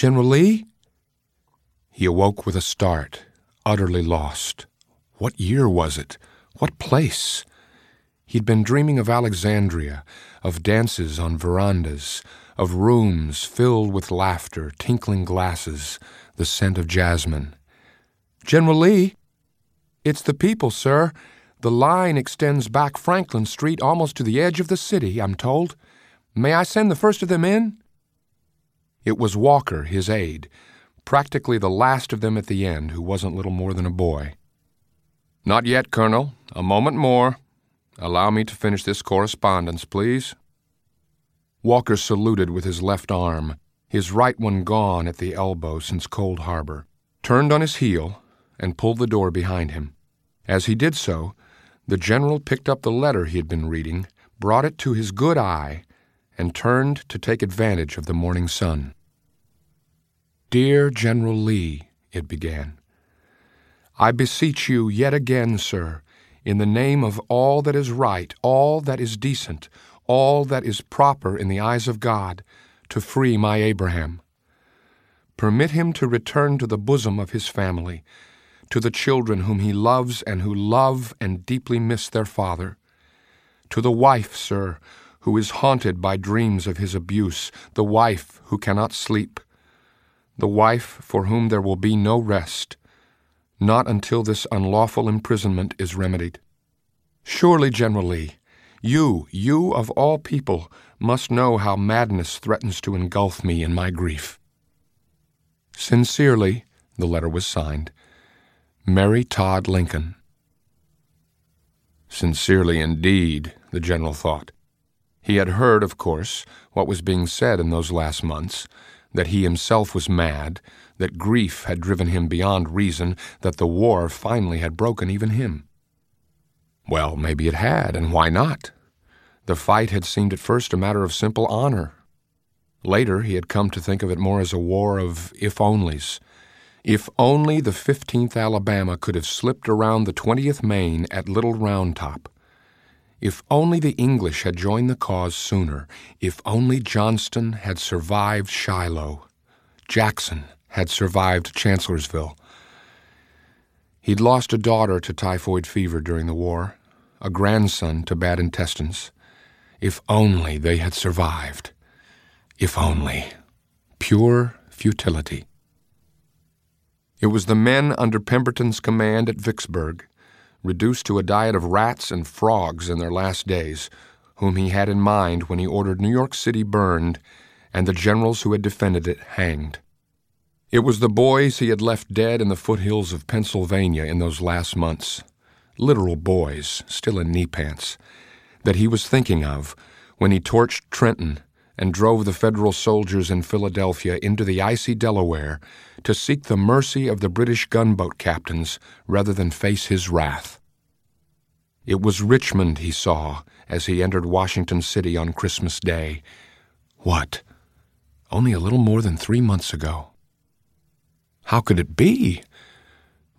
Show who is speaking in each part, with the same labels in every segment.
Speaker 1: General Lee? He awoke with a start, utterly lost. What year was it? What place? He'd been dreaming of Alexandria, of dances on verandas, of rooms filled with laughter, tinkling glasses, the scent of jasmine. General Lee? It's the people, sir. The line extends back Franklin Street almost to the edge of the city, I'm told. May I send the first of them in? It was Walker, his aide, practically the last of them at the end, who wasn't little more than a boy. Not yet, Colonel. A moment more. Allow me to finish this correspondence, please. Walker saluted with his left arm, his right one gone at the elbow since Cold Harbor, turned on his heel, and pulled the door behind him. As he did so, the general picked up the letter he had been reading, brought it to his good eye, and turned to take advantage of the morning sun. Dear General Lee, it began, I beseech you yet again, sir, in the name of all that is right, all that is decent, all that is proper in the eyes of God, to free my Abraham. Permit him to return to the bosom of his family, to the children whom he loves and who love and deeply miss their father, to the wife, sir, who is haunted by dreams of his abuse, the wife who cannot sleep, the wife for whom there will be no rest, not until this unlawful imprisonment is remedied. Surely, General Lee, you, you of all people, must know how madness threatens to engulf me in my grief. Sincerely, the letter was signed, Mary Todd Lincoln. Sincerely indeed, the general thought. He had heard, of course, what was being said in those last months that he himself was mad, that grief had driven him beyond reason, that the war finally had broken even him. Well, maybe it had, and why not? The fight had seemed at first a matter of simple honor. Later, he had come to think of it more as a war of if onlys. If only the 15th Alabama could have slipped around the 20th Maine at Little Round Top. If only the English had joined the cause sooner. If only Johnston had survived Shiloh. Jackson had survived Chancellorsville. He'd lost a daughter to typhoid fever during the war, a grandson to bad intestines. If only they had survived. If only. Pure futility. It was the men under Pemberton's command at Vicksburg reduced to a diet of rats and frogs in their last days, whom he had in mind when he ordered New York City burned and the generals who had defended it hanged. It was the boys he had left dead in the foothills of Pennsylvania in those last months, literal boys, still in knee pants, that he was thinking of when he torched Trenton and drove the Federal soldiers in Philadelphia into the icy Delaware to seek the mercy of the British gunboat captains rather than face his wrath. It was Richmond he saw as he entered Washington City on Christmas Day. What? Only a little more than three months ago. How could it be?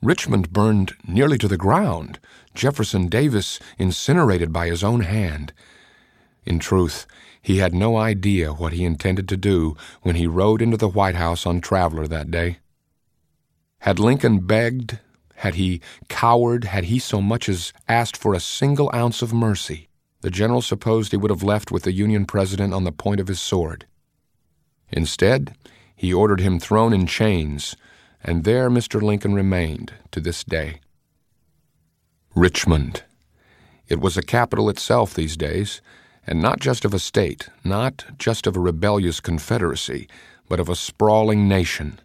Speaker 1: Richmond burned nearly to the ground, Jefferson Davis incinerated by his own hand. In truth, he had no idea what he intended to do when he rode into the White House on Traveler that day. Had Lincoln begged, had he cowered, had he so much as asked for a single ounce of mercy, the general supposed he would have left with the Union president on the point of his sword. Instead, he ordered him thrown in chains, and there Mr. Lincoln remained to this day. Richmond. It was a capital itself these days and not just of a state, not just of a rebellious confederacy, but of a sprawling nation.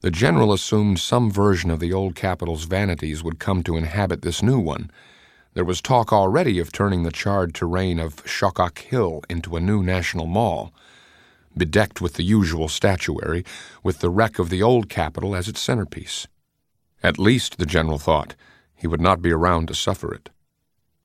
Speaker 1: The general assumed some version of the old capital's vanities would come to inhabit this new one. There was talk already of turning the charred terrain of Shockoe Hill into a new national mall, bedecked with the usual statuary, with the wreck of the old capital as its centerpiece. At least, the general thought, he would not be around to suffer it.